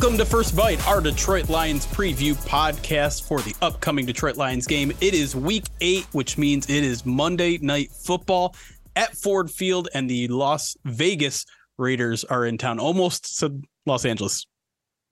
Welcome to First Bite, our Detroit Lions preview podcast for the upcoming Detroit Lions game. It is week eight, which means it is Monday night football at Ford Field, and the Las Vegas Raiders are in town. Almost said Los Angeles,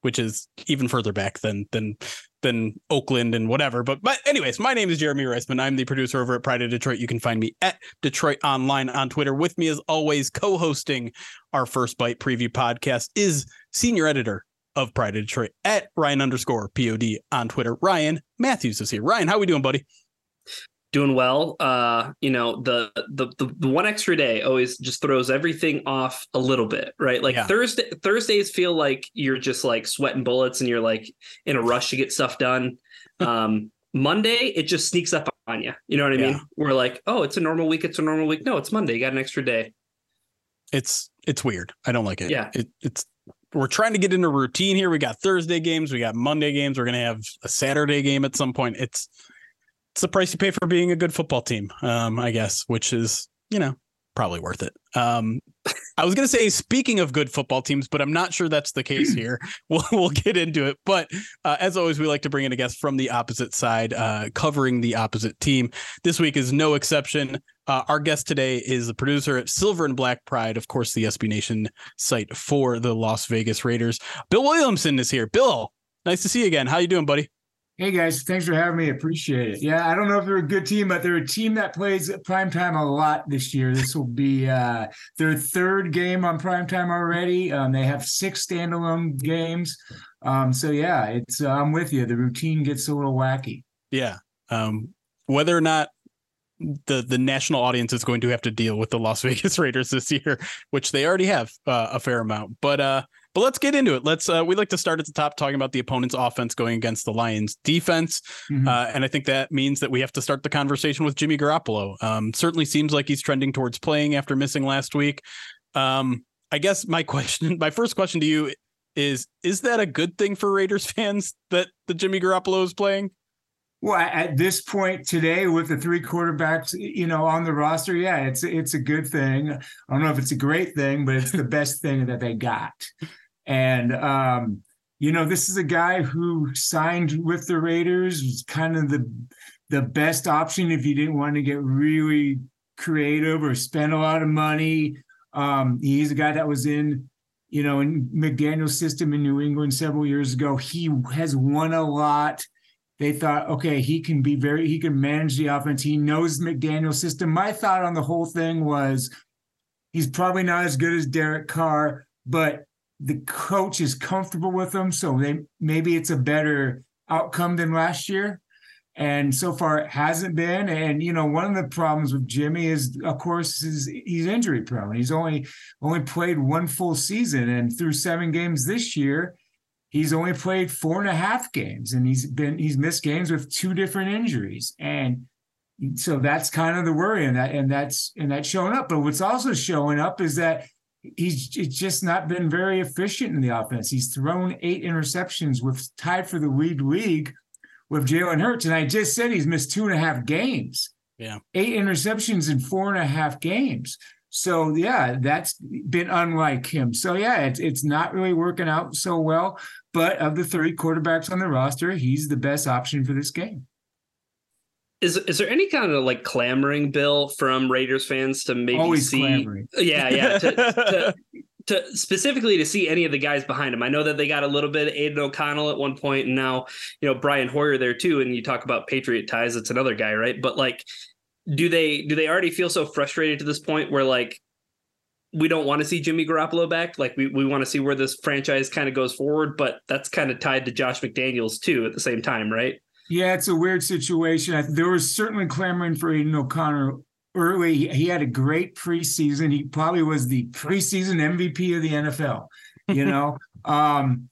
which is even further back than than than Oakland and whatever. But but anyways, my name is Jeremy Reisman. I'm the producer over at Pride of Detroit. You can find me at DetroitOnLion on Twitter. With me as always, co-hosting our First Bite preview podcast is senior editor of Pride of Detroit at Ryan underscore POD on Twitter. Ryan Matthews is here. Ryan, how are we doing, buddy? Doing well. Uh, you know, the, the the the one extra day always just throws everything off a little bit, right? Like Yeah. Thursday Thursdays feel like you're just like sweating bullets and you're like in a rush to get stuff done. Um Monday, it just sneaks up on you. You know what I Yeah. mean? We're like, oh, it's a normal week. It's a normal week. No, it's Monday. You got an extra day. It's it's weird. I don't like it. Yeah. It, it's we're trying to get into routine here. We got Thursday games, we got Monday games. We're gonna have a Saturday game at some point. It's it's the price you pay for being a good football team, um, I guess, which is you know probably worth it. Um, I was gonna say speaking of good football teams, but I'm not sure that's the case here. We'll we'll get into it. But uh, as always, we like to bring in a guest from the opposite side, uh, covering the opposite team. This week is no exception. Uh, our guest today is the producer at Silver and Black Pride, of course, the SB Nation site for the Las Vegas Raiders. Bill Williamson is here. Bill, nice to see you again. How you doing, buddy? Hey guys, thanks for having me. Appreciate it. Yeah, I don't know if they're a good team, but they're a team that plays prime time a lot this year. This will be uh, their third game on prime time already. Um, they have six standalone games. Um, so yeah, it's uh, I'm with you. The routine gets a little wacky. Yeah. Um, whether or not the the national audience is going to have to deal with the Las Vegas Raiders this year, which they already have uh, a fair amount. But uh, but let's get into it. Let's uh, we like to start at the top talking about the opponent's offense going against the Lions defense. Mhm. Uh, and I think that means that we have to start the conversation with Jimmy Garoppolo. Um, certainly seems like he's trending towards playing after missing last week. Um, I guess my question, my first question to you is: Is that a good thing for Raiders fans that the Jimmy Garoppolo is playing? Well, at this point today, with the three quarterbacks, you know, on the roster, yeah, it's it's a good thing. I don't know if it's a great thing, but it's the best thing that they got. And um, you know, this is a guy who signed with the Raiders, was kind of the the best option if you didn't want to get really creative or spend a lot of money. Um, he's a guy that was in you know, in McDaniels' system in New England several years ago. He has won a lot they thought, okay, he can be very, he can manage the offense. He knows McDaniels' system. My thought on the whole thing was he's probably not as good as Derek Carr, but the coach is comfortable with him. So they, maybe it's a better outcome than last year. And so far it hasn't been. And, you know, one of the problems with Jimmy is, of course, is he's injury prone. He's only, only played one full season and through seven games this year, he's only played four and a half games and he's been he's missed games with two different injuries. And so that's kind of the worry and that and that's and that's showing up. But what's also showing up is that he's it's just not been very efficient in the offense. He's thrown eight interceptions with tied for the lead league with Jalen Hurts. And I just said he's missed two and a half games. Yeah. eight interceptions in four and a half games so yeah, that's been unlike him. So yeah, it's it's not really working out so well. But of the three quarterbacks on the roster, he's the best option for this game. Is is there any kind of like clamoring bill from Raiders fans to maybe Always see clamoring. Yeah, yeah. To, to, to specifically to see any of the guys behind him. I know that they got a little bit of Aidan O'Connell at one point, and now you know Brian Hoyer there too. And you talk about Patriot ties; it's another guy, right? But like, do they do they already feel so frustrated to this point where like we don't want to see Jimmy Garoppolo back? Like we we want to see where this franchise kind of goes forward, but that's kind of tied to Josh McDaniels too at the same time, right? Yeah, it's a weird situation. There was certainly clamoring for Aidan O'Connor early. He, he had a great preseason. He probably was the preseason MVP of the NFL. You know, um,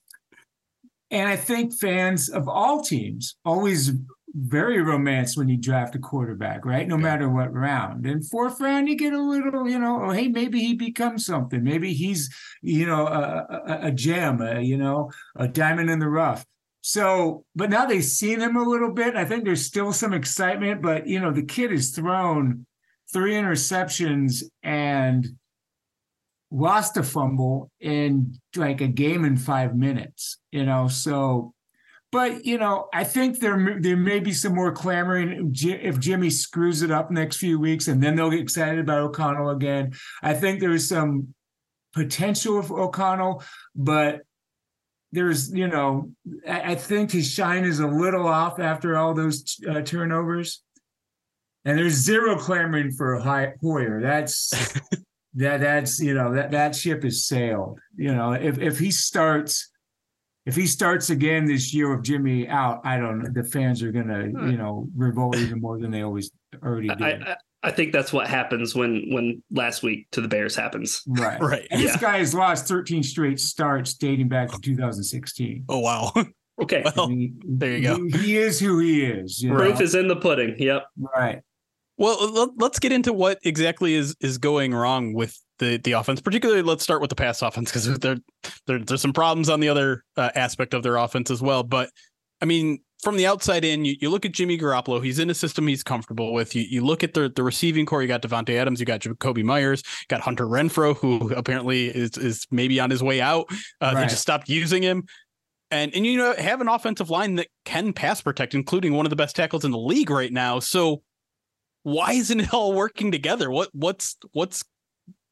and I think fans of all teams always very romance when you draft a quarterback, right? No Yeah. matter what round. And fourth round, you get a little, you know, oh, hey, maybe he becomes something. Maybe he's, you know, a, a, a gem, a, you know, a diamond in the rough. So, but now they've seen him a little bit. I think there's still some excitement, but you know, the kid has thrown three interceptions and lost a fumble in like a game in five minutes, you know. So, but you know, I think there there may be some more clamoring if Jimmy screws it up next few weeks, and then they'll get excited about O'Connell again. I think there's some potential of O'Connell, but there's you know I, I think his shine is a little off after all those uh, turnovers. And there's zero clamoring for Hoyer. That's that that's you know that that ship has sailed. You know, if if he starts if he starts again this year with Jimmy out, I don't know. The fans are gonna, hmm. you know, revolt even more than they always already did. I, I, I think that's what happens when when last week to the Bears happens. Right. Right. And yeah. this guy has lost 13 straight starts dating back to 2016. Oh wow. Okay. Well, he, there you go. He, he is who he is. Proof know? is in the pudding. Yep. Right. Well, let's get into what exactly is is going wrong with the the offense. Particularly, let's start with the pass offense because there, there there's some problems on the other uh, aspect of their offense as well. But I mean, from the outside in, you, you look at Jimmy Garoppolo. He's in a system he's comfortable with. You you look at the the receiving core. You got Davante Adams. You got Jakobi Meyers. You got Hunter Renfrow, who apparently is is maybe on his way out. Uh, right. They just stopped using him. And and you know have an offensive line that can pass protect, including one of the best tackles in the league right now. So why isn't it all working together? What what's what's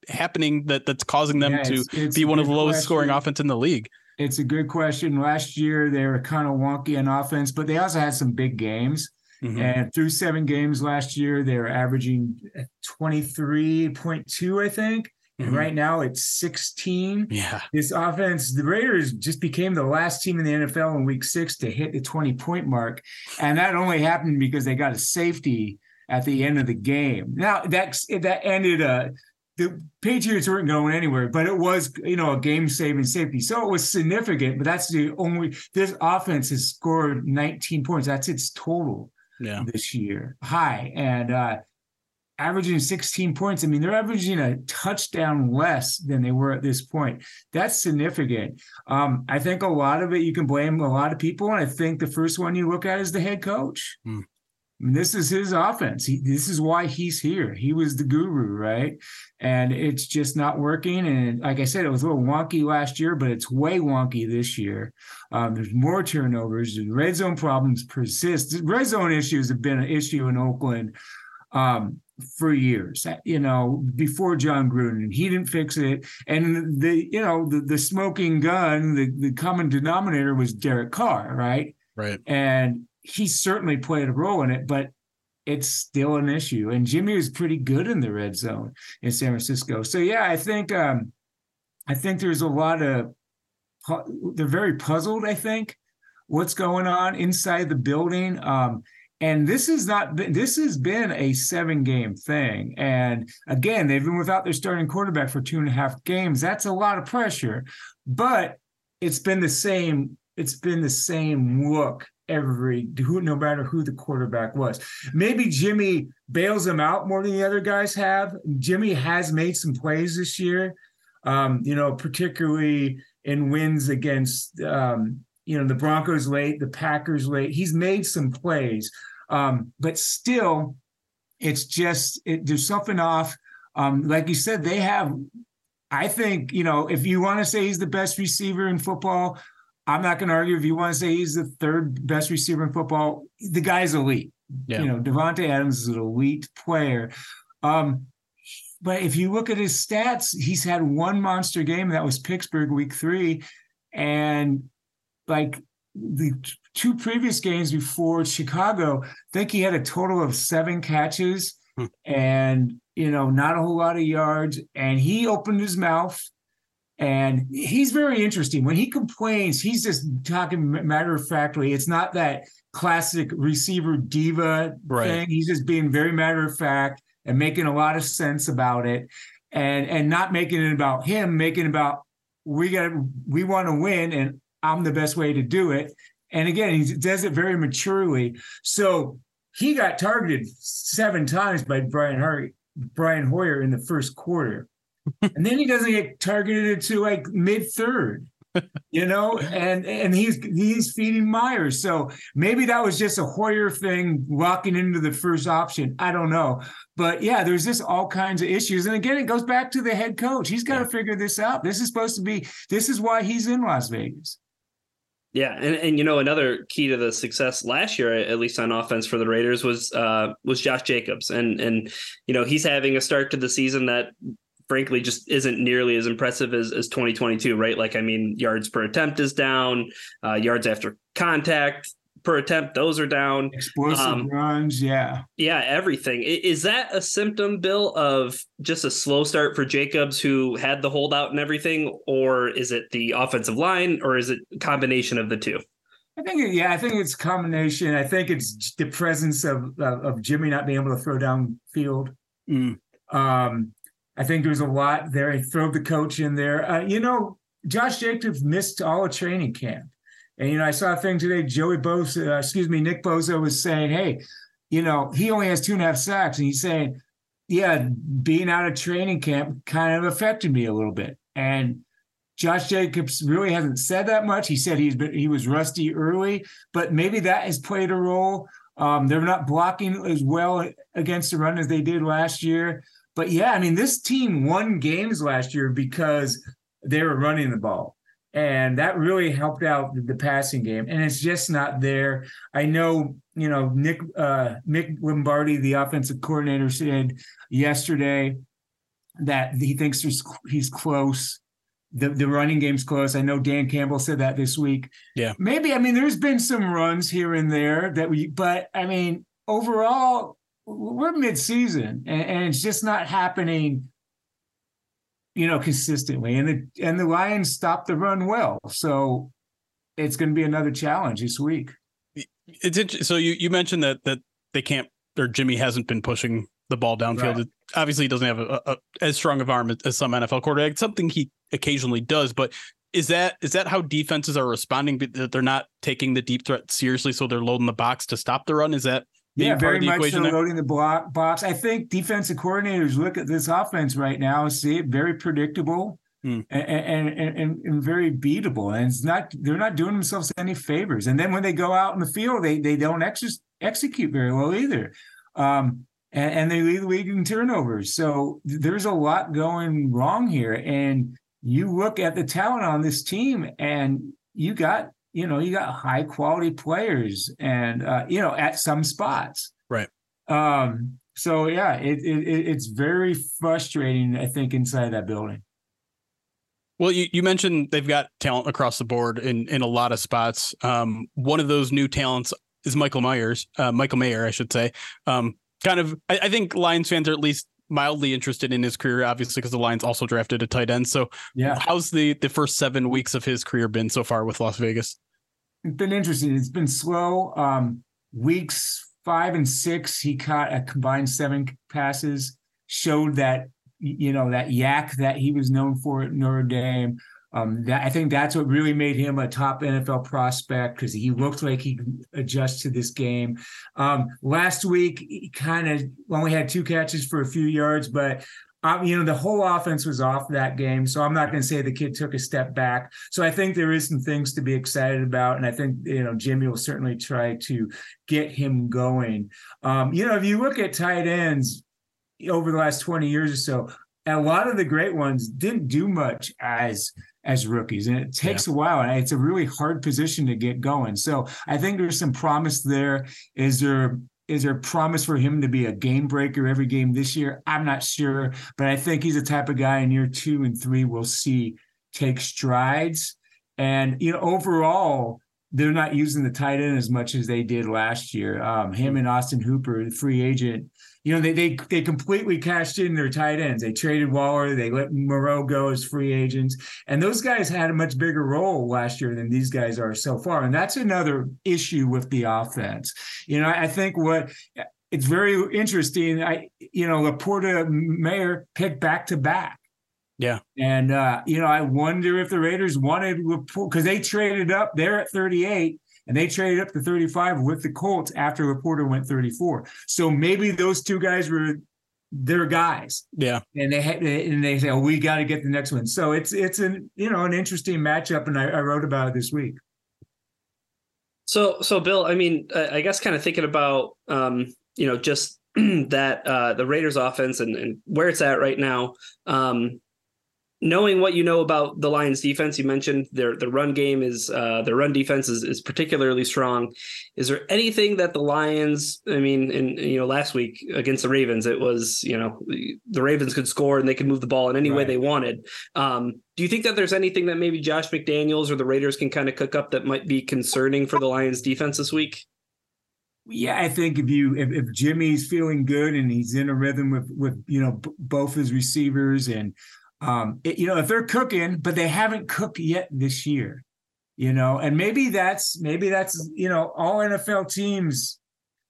happening that that's causing them yeah, to it's, be one of the lowest question. scoring offense in the league? It's a good question. Last year they were kind of wonky on offense, but they also had some big games. Mm-hmm. And through seven games last year, they were averaging 23.2, I think. And mm-hmm. right now it's 16. Yeah. This offense, the Raiders just became the last team in the NFL in week six to hit the 20 point mark. And that only happened because they got a safety at the end of the game. Now that's that ended uh the Patriots weren't going anywhere, but it was, you know, a game saving safety. So it was significant, but that's the only this offense has scored 19 points. That's its total yeah. this year. High. And uh averaging 16 points. I mean, they're averaging a touchdown less than they were at this point. That's significant. Um, I think a lot of it you can blame a lot of people. And I think the first one you look at is the head coach. Hmm this is his offense. He, this is why he's here. He was the guru, right? And it's just not working. And like I said, it was a little wonky last year, but it's way wonky this year. Um, there's more turnovers. The red zone problems persist. The red zone issues have been an issue in Oakland um, for years. You know, before Jon Gruden, and he didn't fix it. And the you know the the smoking gun, the the common denominator was Derek Carr, right? Right. And he certainly played a role in it, but it's still an issue. And Jimmy was pretty good in the red zone in San Francisco. So yeah, I think um, I think there's a lot of they're very puzzled. I think what's going on inside the building. Um, and this is not this has been a seven game thing. And again, they've been without their starting quarterback for two and a half games. That's a lot of pressure, but it's been the same. It's been the same look every who no matter who the quarterback was. Maybe Jimmy bails him out more than the other guys have. Jimmy has made some plays this year. Um, you know, particularly in wins against um, you know the Broncos late, the Packers late. He's made some plays. Um, but still it's just it, there's something off. Um, like you said, they have I think, you know, if you want to say he's the best receiver in football, I'm not going to argue if you want to say he's the third best receiver in football. The guy's elite. Yeah. You know, Davante Adams is an elite player. Um, but if you look at his stats, he's had one monster game that was Pittsburgh week three. And like the two previous games before Chicago, I think he had a total of seven catches hmm. and, you know, not a whole lot of yards. And he opened his mouth and he's very interesting. When he complains, he's just talking matter of factly. It's not that classic receiver diva right. thing. He's just being very matter of fact and making a lot of sense about it, and and not making it about him, making it about we got we want to win, and I'm the best way to do it. And again, he does it very maturely. So he got targeted seven times by Brian Hart, Brian Hoyer in the first quarter and then he doesn't get targeted to like mid third. you know, and and he's he's feeding Meyers. So maybe that was just a Hoyer thing walking into the first option. I don't know. But yeah, there's just all kinds of issues. And again, it goes back to the head coach. He's got to yeah. figure this out. This is supposed to be this is why he's in Las Vegas. Yeah, and, and you know another key to the success last year, at least on offense for the Raiders, was uh, was Josh Jacobs, and and you know he's having a start to the season that frankly just isn't nearly as impressive as, as 2022, right? Like, I mean, yards per attempt is down, uh, yards after contact per attempt, those are down. Explosive um, runs, yeah. Yeah, everything. Is that a symptom, Bill, of just a slow start for Jacobs who had the holdout and everything? Or is it the offensive line, or is it a combination of the two? I think, yeah, I think it's a combination. I think it's the presence of of, of Jimmy not being able to throw down field. Mm. Um, I think there's a lot there. I throw the coach in there. Uh, you know, Josh Jacobs missed all of training camp. And, you know, I saw a thing today, Joey Bosa, uh, excuse me, Nick Bosa was saying, hey, you know, he only has two and a half sacks. And he's saying, yeah, being out of training camp kind of affected me a little bit. And Josh Jacobs really hasn't said that much. He said he's been, he was rusty early, but maybe that has played a role. Um, they're not blocking as well against the run as they did last year. But yeah, I mean, this team won games last year because they were running the ball. And that really helped out the, passing game. And it's just not there. I know, you know, Nick uh Mick Lombardi, the offensive coordinator, said yesterday that he thinks he's close. The, the running game's close. I know Dan Campbell said that this week. Yeah. Maybe, I mean, there's been some runs here and there that we, but I mean, overall, we're mid-season and, and it's just not happening you know consistently and the and the lions stopped the run well so it's going to be another challenge this week. It's so you you mentioned that that they can't or jimmy hasn't been pushing the ball downfield. Right. obviously he doesn't have a, a, as strong of arm as some nfl quarterback. Something he occasionally does but is that is that how defenses are responding that they're not taking the deep threat seriously so they're loading the box to stop the run? Is that yeah, very much so loading the block box. I think defensive coordinators look at this offense right now and see it very predictable hmm. and, and, and, and very beatable. And it's not they're not doing themselves any favors. And then when they go out in the field, they they don't ex- execute very well either. Um, and, and they lead the league in turnovers. So there's a lot going wrong here. And you look at the talent on this team, and you got you know, you got high quality players and, uh, you know, at some spots. Right. Um, so yeah, it, it it's very frustrating, I think, inside that building. Well, you, you mentioned they've got talent across the board in in a lot of spots. Um, one of those new talents is Michael Myers, uh, Michael Mayer, I should say. Um, kind of, I, I, think Lions fans are at least mildly interested in his career, obviously, because the Lions also drafted a tight end. So, yeah, how's the the first seven weeks of his career been so far with Las Vegas? It's been interesting. It's been slow. Um, weeks five and six, he caught a combined seven passes, showed that you know that YAC that he was known for at Notre Dame. Um, that I think that's what really made him a top NFL prospect because he looked like he could adjust to this game. Um, last week, he kind of only had two catches for a few yards, but um, you know, the whole offense was off that game. So I'm not going to say the kid took a step back. So I think there is some things to be excited about. And I think, you know, Jimmy will certainly try to get him going. Um, you know, if you look at tight ends over the last 20 years or so, a lot of the great ones didn't do much as as rookies and it takes yeah. a while and it's a really hard position to get going so i think there's some promise there is there is there promise for him to be a game breaker every game this year? I'm not sure, but I think he's the type of guy in year two and three we'll see take strides. And you know, overall, they're not using the tight end as much as they did last year. Um, him and Austin Hooper, the free agent, you know, they they they completely cashed in their tight ends. They traded Waller, they let Moreau go as free agents, and those guys had a much bigger role last year than these guys are so far. And that's another issue with the offense. You know, I think what it's very interesting. I you know, LaPorta Mayer picked back to back. Yeah. And uh, you know, I wonder if the Raiders wanted LaPorta, because they traded up. They're at 38 and they traded up to 35 with the Colts after LaPorta went 34. So maybe those two guys were their guys. Yeah, and they had, and they say, "Oh, we got to get the next one." So it's it's an you know an interesting matchup, and I, I wrote about it this week. So so Bill, I mean, I guess kind of thinking about um, you know just that uh, the Raiders offense and, and where it's at right now. Um, knowing what you know about the Lions defense, you mentioned their the run game is uh, their run defense is, is particularly strong. Is there anything that the Lions? I mean, in you know last week against the Ravens, it was you know the Ravens could score and they could move the ball in any right. way they wanted. Um, do you think that there's anything that maybe Josh McDaniels or the Raiders can kind of cook up that might be concerning for the Lions defense this week? Yeah, I think if you if, if Jimmy's feeling good and he's in a rhythm with with you know b- both his receivers and um, it, you know, if they're cooking, but they haven't cooked yet this year, you know, and maybe that's maybe that's you know all NFL teams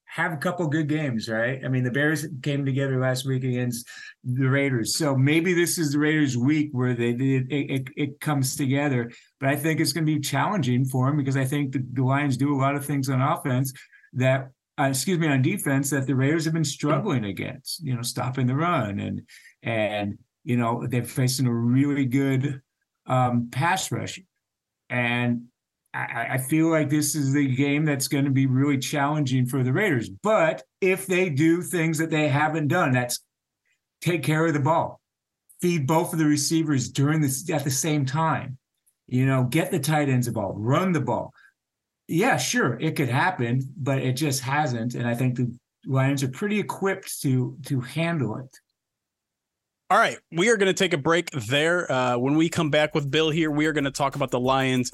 have a couple good games, right? I mean, the Bears came together last week against the Raiders, so maybe this is the Raiders' week where they it, it, it comes together. But I think it's going to be challenging for them because I think the, the Lions do a lot of things on offense that, uh, excuse me, on defense that the Raiders have been struggling against. You know, stopping the run and and you know, they're facing a really good um, pass rush. And I, I feel like this is the game that's going to be really challenging for the Raiders. But if they do things that they haven't done, that's take care of the ball, feed both of the receivers during this at the same time, you know, get the tight ends the ball, run the ball. Yeah, sure, it could happen, but it just hasn't. And I think the Lions are pretty equipped to to handle it. All right, we are going to take a break there. Uh, when we come back with Bill here, we are going to talk about the Lions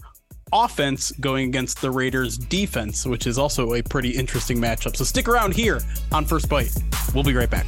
offense going against the Raiders defense, which is also a pretty interesting matchup. So stick around here on First Bite. We'll be right back.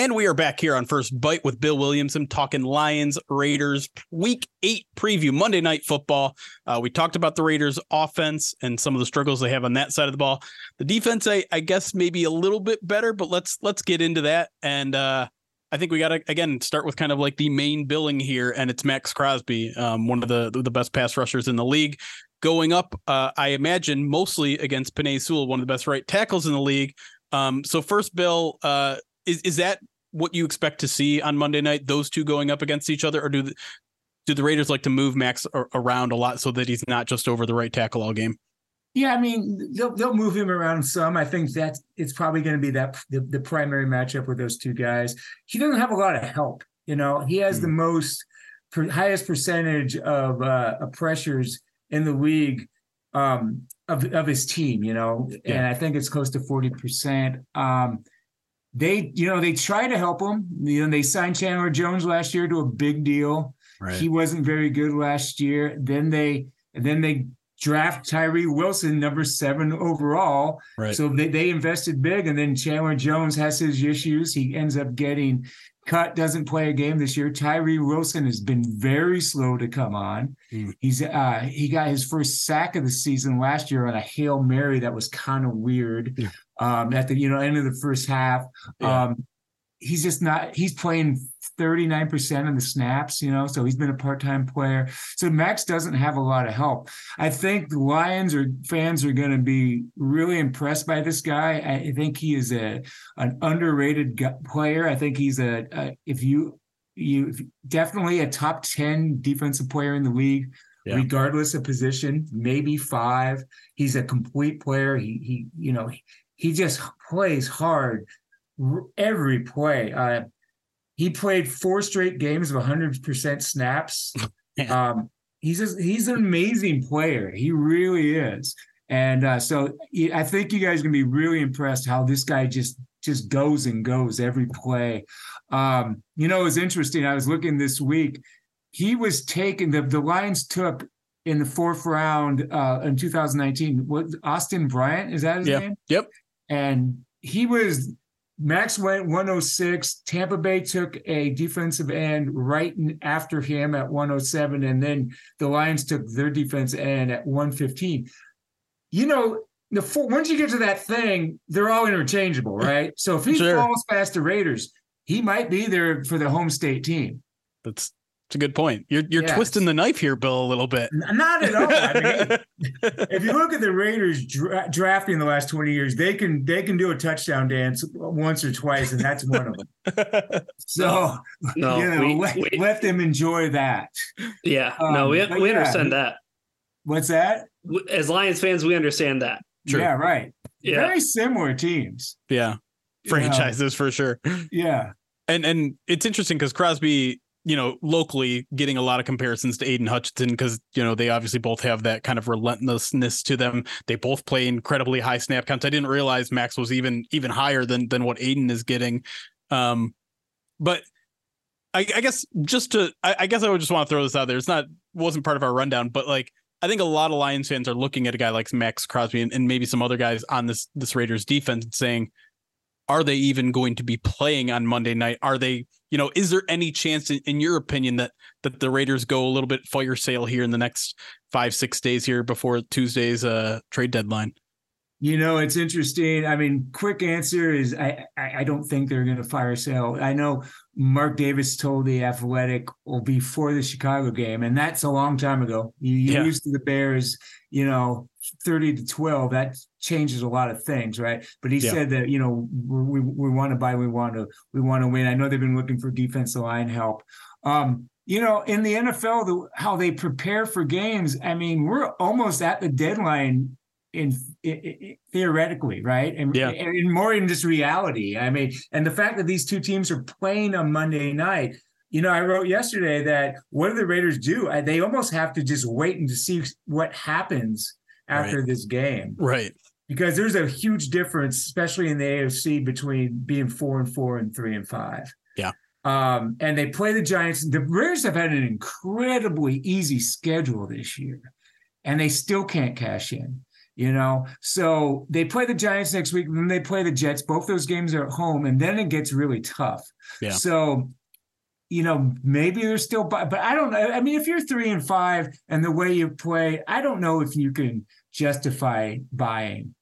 And we are back here on First Bite with Bill Williamson talking Lions Raiders week eight preview, Monday Night Football. Uh, we talked about the Raiders offense and some of the struggles they have on that side of the ball. The defense, I, I guess, maybe a little bit better, but let's let's get into that. And uh, I think we got to again start with kind of like the main billing here, and it's Maxx Crosby, um, one of the the best pass rushers in the league, going up. Uh, I imagine mostly against Penei Sewell, one of the best right tackles in the league. Um, so first, Bill, uh, is is that what you expect to see on Monday night? Those two going up against each other, or do the, do the Raiders like to move Maxx around a lot so that he's not just over the right tackle all game? Yeah, I mean they'll they'll move him around some. I think that it's probably going to be that the, the primary matchup with those two guys. He doesn't have a lot of help. You know, he has mm. the most highest percentage of uh, pressures in the league um, of of his team. You know, Yeah. and I think it's close to forty percent. Um, they, you know, they try to help him. You know, they signed Chandler Jones last year to a big deal. Right. He wasn't very good last year. Then they and then they draft Tyree Wilson, number seven overall. Right. So they, they invested big, and then Chandler Jones has his issues. He ends up getting cut, doesn't play a game this year. Tyree Wilson has been very slow to come on. Hmm. He's uh he got his first sack of the season last year on a Hail Mary that was kind of weird. Yeah. Um at the you know end of the first half. Yeah. Um he's just not he's playing 39% of the snaps, you know, so he's been a part-time player. So Maxx doesn't have a lot of help. I think the Lions or fans are going to be really impressed by this guy. I think he is a an underrated player. I think he's a, a if you you definitely a top 10 defensive player in the league Yeah. regardless of position, maybe 5. He's a complete player. He he you know, he, he just plays hard every play. Uh he played four straight games of 100% snaps. Um, he's just, he's an amazing player. He really is. And uh, so I think you guys are gonna be really impressed how this guy just just goes and goes every play. Um, you know, it was interesting. I was looking this week. He was taken. The the Lions took in the fourth round uh, in 2019. What Austin Bryant is that his Yeah. name? Yep. And he was Maxx went 106. Tampa Bay took a defensive end right after him at 107, and then the Lions took their defense end at 115. You know, the four, once you get to that thing, they're all interchangeable, right? So if he Sure. falls past the Raiders, he might be there for the home state team. That's that's a good point. You're you're Yes. twisting the knife here, Bill, a little bit. N- Not at all. I mean, if you look at the Raiders dra- drafting the last 20 years, they can they can do a touchdown dance once or twice, and that's one of them. So No, you know, we, let, we- let them enjoy that. yeah, um, no, we, we yeah, understand that. What's that? As Lions fans, we understand that. True. Yeah, right. Yeah, Very similar teams. yeah, you know. franchises for sure. Yeah. And and it's interesting because Crosby, you know, locally getting a lot of comparisons to Aidan Hutchinson because you know they obviously both have that kind of relentlessness to them. They both play incredibly high snap counts. I didn't realize Maxx was even even higher than than what Aiden is getting. Um, but I, I guess just to I, I guess I would just want to throw this out there. It's not wasn't part of our rundown, but like I think a lot of Lions fans are looking at a guy like Maxx Crosby and, and maybe some other guys on this this Raiders defense and saying, are they even going to be playing on Monday night? Are they, you know, is there any chance in, in your opinion that that the Raiders go a little bit fire sale here in the next five, six days here before Tuesday's uh trade deadline? You know, it's interesting. I mean, quick answer is I I, I don't think they're going to fire sale. I know Mark Davis told the Athletic well, before the Chicago game, and that's a long time ago. You, you Yeah. lose to the Bears, you know, thirty to twelve. That changes a lot of things, right? But he Yeah. said that you know we we want to buy, we want to we want to win. I know they've been looking for defensive line help. Um, you know, in the NFL, the, how they prepare for games. I mean, we're almost at the deadline in, i i theoretically, right? And, Yeah. and, more in just reality. I mean, and the fact that these two teams are playing on Monday night. You know, I wrote yesterday that what do the Raiders do? I, they almost have to just wait and to see what happens after this game Right. because there's a huge difference, especially in the AFC, between being four and four and three and five. Yeah. Um, and they play the Giants. The Raiders have had an incredibly easy schedule this year, and they still can't cash in. You know, so they play the Giants next week, and then they play the Jets. Both those games are at home, and then it gets really tough. Yeah. So, you know, maybe they're still, but I don't know. I mean, if you're three and five, and the way you play, I don't know if you can justify buying.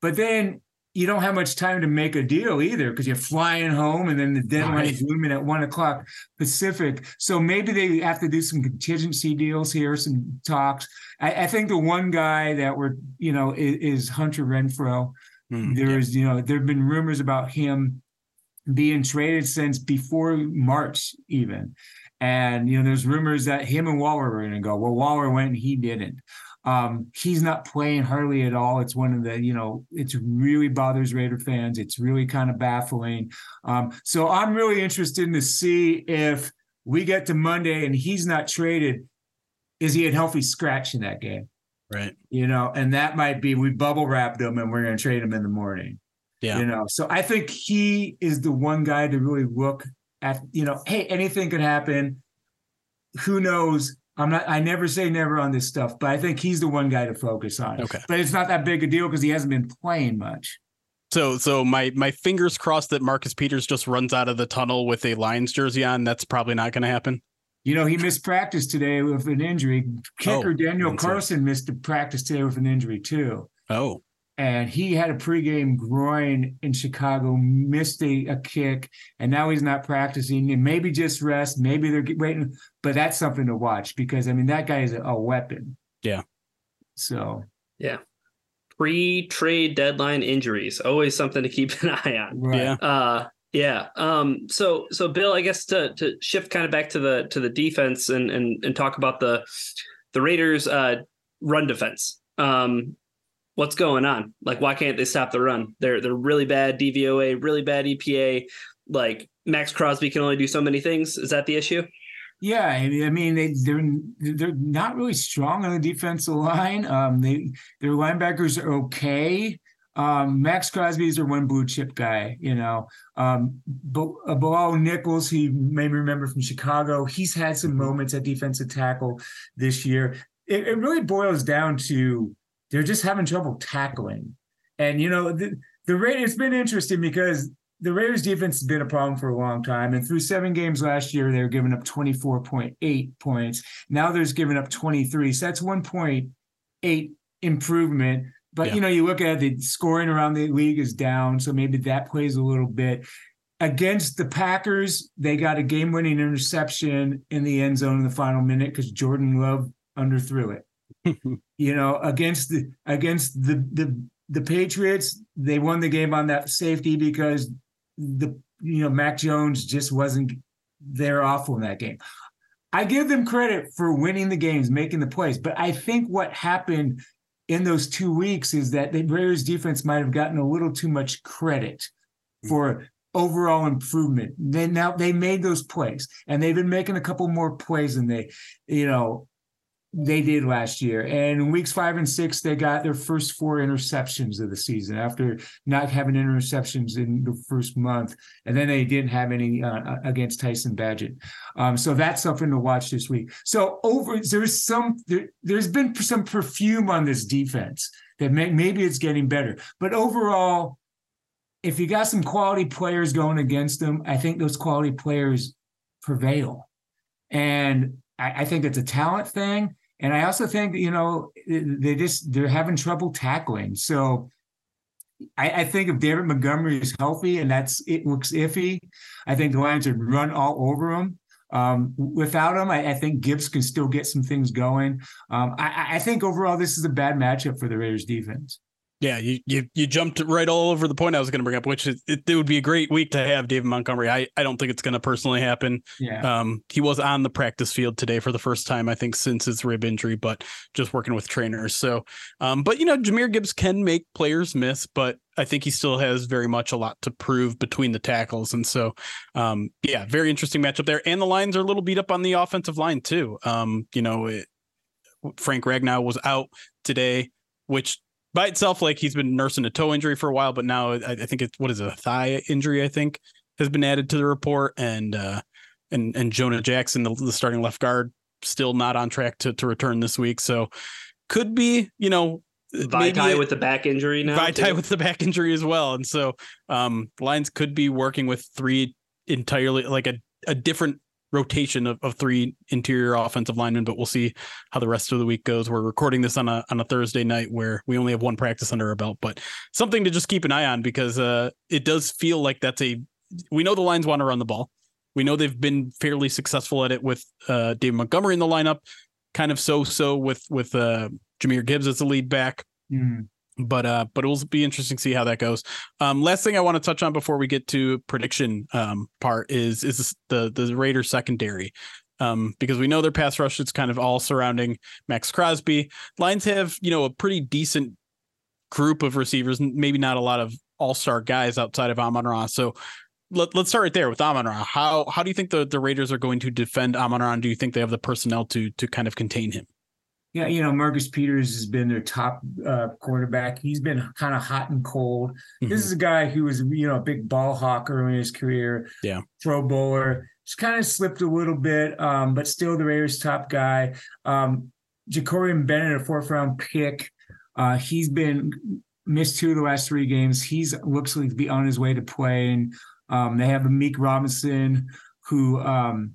But then you don't have much time to make a deal either because you're flying home and then the deadline Right. is looming at one o'clock Pacific. So maybe they have to do some contingency deals here, some talks. I, I think the one guy that we're, you know, is, is Hunter Renfrow. Hmm. There's, you know, there have been rumors about him being traded since before March, even. And, you know, there's rumors that him and Waller were going to go. Well, Waller went and he didn't. Um, he's not playing hardly at all. It's one of the, you know, it's really bothers Raider fans. It's really kind of baffling. Um, so I'm really interested to see if we get to Monday and he's not traded. Is he a healthy scratch in that game? Right. You know, and that might be we bubble wrapped him and we're going to trade him in the morning. Yeah. You know, so I think he is the one guy to really look at, you know, hey, anything could happen. Who knows? I'm not, I never say never on this stuff, but I think he's the one guy to focus on. Okay. But it's not that big a deal because he hasn't been playing much. So so my my fingers crossed that Marcus Peters just runs out of the tunnel with a Lions jersey on. That's probably not going to happen. You know, he missed practice today with an injury. Oh, Kicker Oh, Daniel didn't see it. Carlson missed the practice today with an injury too. Oh, And he had a pregame groin in Chicago, missed a, a kick, and now he's not practicing. And maybe just rest, maybe they're waiting, but that's something to watch because I mean that guy is a, a weapon. Yeah. So Yeah. Pre-trade deadline injuries, always something to keep an eye on. right. yeah. Uh yeah. Um so so Bill, I guess to to shift kind of back to the to the defense and and and talk about the the Raiders uh run defense. Um what's going on? Like why can't they stop the run? They're they're really bad DVOA, really bad EPA. Like Maxx Crosby can only do so many things. Is that the issue? Yeah, I mean, they they're they're not really strong on the defensive line. Um, they their linebackers are okay. Um, Maxx Crosby is their one blue chip guy, you know. Um, but uh, Nichols, he may remember from Chicago, he's had some moments at defensive tackle this year. It, it really boils down to they're just having trouble tackling, and you know the the Raiders. It's been interesting because the Raiders defense has been a problem for a long time. And through seven games last year, they were giving up 24.8 points. Now there's giving up 23. So that's 1.8 improvement. But Yeah. you know, you look at the scoring around the league is down, so maybe that plays a little bit. Against the Packers, they got a game-winning interception in the end zone in the final minute because Jordan Love underthrew it you know, against the against the the the Patriots, they won the game on that safety because the you know Mac Jones just wasn't there awful in that game. I give them credit for winning the games, making the plays, but I think what happened in those two weeks is that the Raiders defense might have gotten a little too much credit mm. for overall improvement. They now they made those plays and they've been making a couple more plays than they, you know, they did last year. And weeks five and six, they got their first four interceptions of the season after not having interceptions in the first month. And then they didn't have any uh, against Tyson Bagent. Um, so that's something to watch this week. So over there's some there, there's been some perfume on this defense that may, maybe it's getting better. But overall, if you got some quality players going against them, I think those quality players prevail. And I think it's a talent thing. And I also think, you know, they just they're having trouble tackling. So I, I think if David Montgomery is healthy and that's it looks iffy, I think the Lions would run all over him. Um, without him, I, I think Gibbs can still get some things going. Um, I, I think overall this is a bad matchup for the Raiders defense. Yeah, you you you jumped right all over the point I was going to bring up, which is it, it would be a great week to have David Montgomery. I, I don't think it's going to personally happen. Yeah. Um, he was on the practice field today for the first time, I think, since his rib injury, but just working with trainers. So, um, but you know, Jahmyr Gibbs can make players miss, but I think he still has very much a lot to prove between the tackles. And so, um, yeah, very interesting matchup there. And the lines are a little beat up on the offensive line too. Um, you know, it, Frank Ragnow was out today, which by itself, like he's been nursing a toe injury for a while, but now I, I think it's what is it, a thigh injury, I think, has been added to the report. And uh and and Jonah Jackson, the, the starting left guard, still not on track to to return this week. So could be, you know, Vaitai with the back injury now. Vaitai too. with the back injury as well. And so um Lions could be working with three entirely like a, a different rotation of, of three interior offensive linemen, but we'll see how the rest of the week goes. We're recording this on a on a Thursday night where we only have one practice under our belt, but something to just keep an eye on because uh it does feel like that's a we know the lines want to run the ball. We know they've been fairly successful at it with uh David Montgomery in the lineup, kind of so so with with uh Jahmyr Gibbs as the lead back Mm. But uh but it will be interesting to see how that goes. Um last thing i want to touch on before we get to prediction um part is is the the raider secondary. Um because we know their pass rush is kind of all surrounding maxx crosby. Lions have you know a pretty decent group of receivers maybe not a lot of all-star guys outside of amon ra. So let, let's start right there with amon ra. How how do you think the the raiders are going to defend amon ra do you think they have the personnel to to kind of contain him yeah, you know, Marcus Peters has been their top uh, quarterback. He's been kind of hot and cold. Mm-hmm. This is a guy who was, you know, a big ball hawk early in his career. Yeah. Pro bowler. Just kind of slipped a little bit, um, but still the Raiders' top guy. Um, Jakorian Bennett, a fourth round pick. Uh, he's been missed two of the last three games. He's looks like to be on his way to playing. Um, they have a Meek Robinson, who um,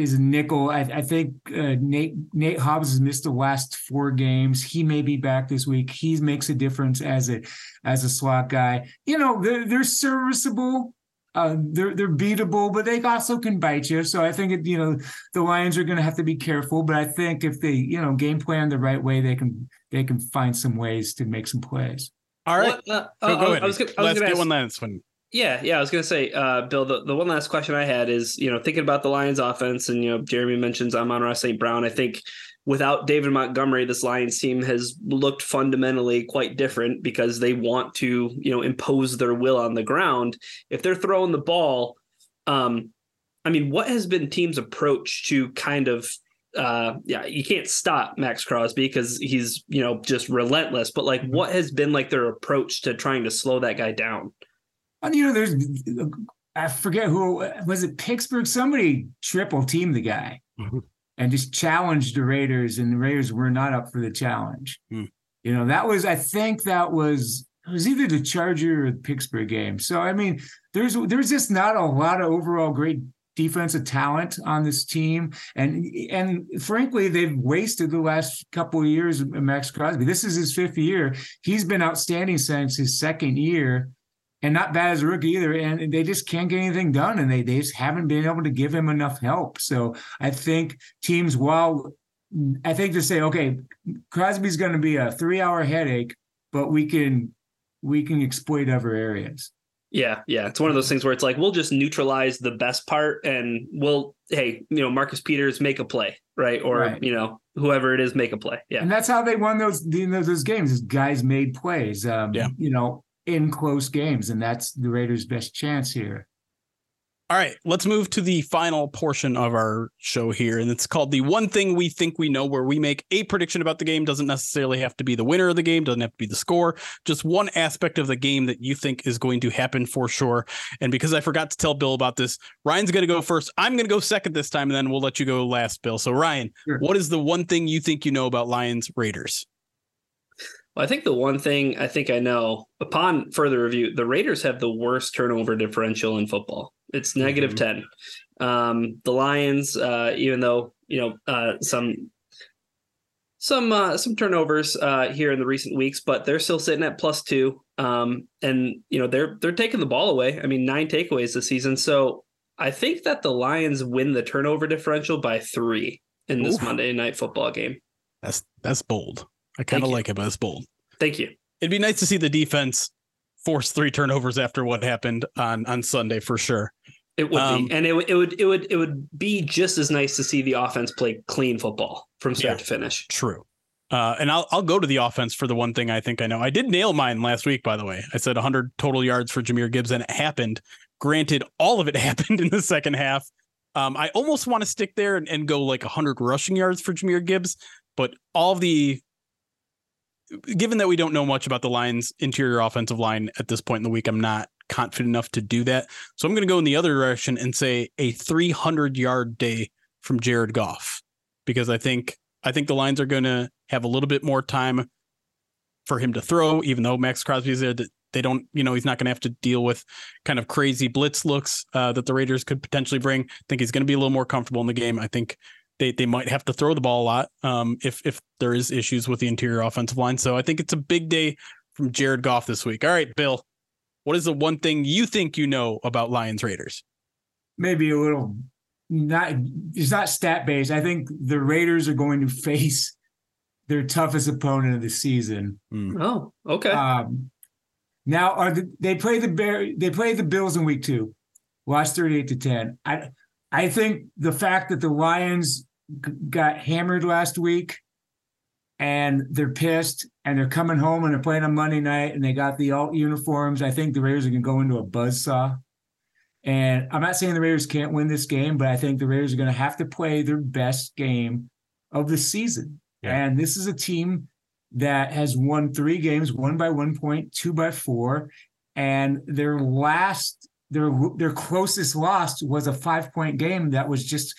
is nickel. I, I think uh, Nate Nate Hobbs has missed the last four games. He may be back this week. He makes a difference as a as a slot guy. You know, they're they're serviceable. Uh, they're they're beatable, but they also can bite you. So I think it, you know the Lions are going to have to be careful. But I think if they you know game plan the right way, they can they can find some ways to make some plays. All right. What- uh, Go, uh, go I ahead. was gonna, I was Let's gonna get ask, one last one. Yeah, yeah, I was gonna say, uh, Bill. The, the one last question I had is, you know, thinking about the Lions' offense, and you know, Jeremy mentions Amon-Ra St. Brown. I think without David Montgomery, this Lions team has looked fundamentally quite different because they want to, you know, impose their will on the ground. If they're throwing the ball, um, I mean, what has been teams' approach to kind of uh yeah you can't stop maxx crosby because he's you know just relentless but like what has been like their approach to trying to slow that guy down And you know, there's I forget who was it Pittsburgh. Somebody triple teamed the guy Mhm. and just challenged the Raiders, and the Raiders were not up for the challenge. Hmm. You know, that was I think that was it was either the Charger or the Pittsburgh game. So I mean, there's there's just not a lot of overall great defensive talent on this team, and and frankly, they've wasted the last couple of years. of Maxx Crosby. This is his fifth year. He's been outstanding since his second year and not bad as a rookie either. And they just can't get anything done, and they they just haven't been able to give him enough help. So I think teams, while I think to say, okay, Crosby's going to be a three hour headache, but we can we can exploit other areas. Yeah, yeah. It's one of those things where it's like we'll just neutralize the best part and we'll hey, you know, Marcus Peters make a play, right? Or, Right. you know, whoever it is make a play. Yeah. And that's how they won those those games. Is guys made plays, um, Yeah. you know, in close games, and that's the Raiders' best chance here. All right, let's move to the final portion of our show here, and it's called the one thing we think we know, where we make a prediction about the game. Doesn't necessarily have to be the winner of the game, doesn't have to be the score, just one aspect of the game that you think is going to happen for sure. And because I forgot to tell Bill about this, Ryan's going to go first. I'm going to go second this time, and then we'll let you go last, Bill. So, Ryan, Sure. what is the one thing you think you know about Lions Raiders? Well, I think the one thing I think I know upon further review, the Raiders have the worst turnover differential in football. It's negative 10. Um, the Lions, uh, even though, you know, uh, some some uh, some turnovers uh, here in the recent weeks, but they're still sitting at plus two. Um, and you know they're they're taking the ball away. I mean, nine takeaways this season. So I think that the Lions win the turnover differential by three in this Oof. Monday night football game. That's that's bold. I kind of like it, as bold. Thank you. It'd be nice to see the defense force three turnovers after what happened on on Sunday for sure. It would Um, be, and it, would- it would it would it would be just as nice to see the offense play clean football from start Yeah. to finish. True. Uh, and I'll I'll go to the offense for the one thing I think I know. I did nail mine last week, by the way. I said 100 total yards for Jahmyr Gibbs, and it happened. Granted, all of it happened in the second half. Um, I almost want to stick there and, and go like 100 rushing yards for Jahmyr Gibbs, but all the given that we don't know much about the Lions' interior offensive line at this point in the week, I'm not confident enough to do that. So I'm going to go in the other direction and say a 300 yard day from Jared Goff because I think I think the Lions are going to have a little bit more time for him to throw, even though Maxx Crosby is there. That they don't, you know, he's not going to have to deal with kind of crazy blitz looks uh, that the Raiders could potentially bring. I think he's going to be a little more comfortable in the game. I think they they might have to throw the ball a lot um, if if there is issues with the interior offensive line. So I think it's a big day from Jared Goff this week. All right, Bill, what is the one thing you think you know about Lions Raiders? maybe a little not it's not stat based. I think the Raiders are going to face their toughest opponent of the season. Oh, okay. Um, now are the, they play the Bear they play the Bills in week two, lost 38 to 10. I I think the fact that the Lions g- got hammered last week and they're pissed and they're coming home and they're playing on Monday night and they got the alt uniforms. I think the Raiders are gonna go into a buzzsaw. And I'm not saying the Raiders can't win this game, but I think the Raiders are gonna have to play their best game of the season. Yeah. And this is a team that has won three games, one by one point, two by four, and their last their their closest loss was a five point game that was just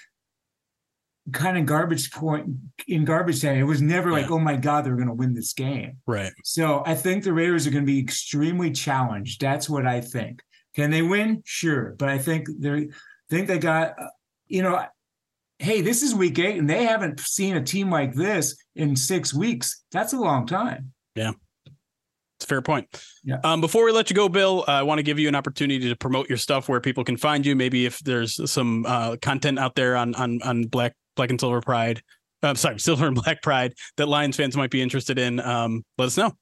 kind of garbage point in garbage time. It was never like, oh my God, they're going to win this game. Right. So I think the Raiders are going to be extremely challenged. That's what I think. Can they win? Sure, but I think they think they got, uh, you know, hey, this is week eight, and they haven't seen a team like this in six weeks. That's a long time. Yeah. It's a fair point. Yeah. Um, before we let you go, Bill, uh, I want to give you an opportunity to promote your stuff where people can find you. Maybe if there's some uh, content out there on on on Black Black and Silver Pride, I'm uh, sorry, Silver and Black Pride that Lions fans might be interested in. Um, let us know.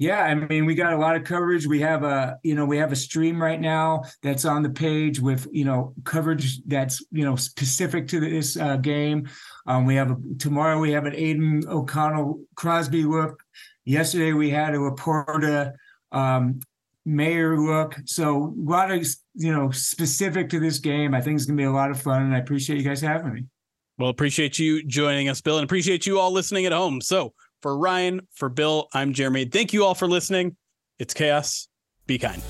Yeah, I mean, we got a lot of coverage. We have a, you know, we have a stream right now that's on the page with, you know, coverage that's, you know, specific to this uh, game. Um, we have a tomorrow. We have an Aidan O'Connell Crosby look. Yesterday we had a LaPorta um, Mayer look. So a lot of, you know, specific to this game. I think it's gonna be a lot of fun, and I appreciate you guys having me. Well, appreciate you joining us, Bill, and appreciate you all listening at home. So for Ryan, for Bill, I'm Jeremy. Thank you all for listening. It's chaos. Be kind.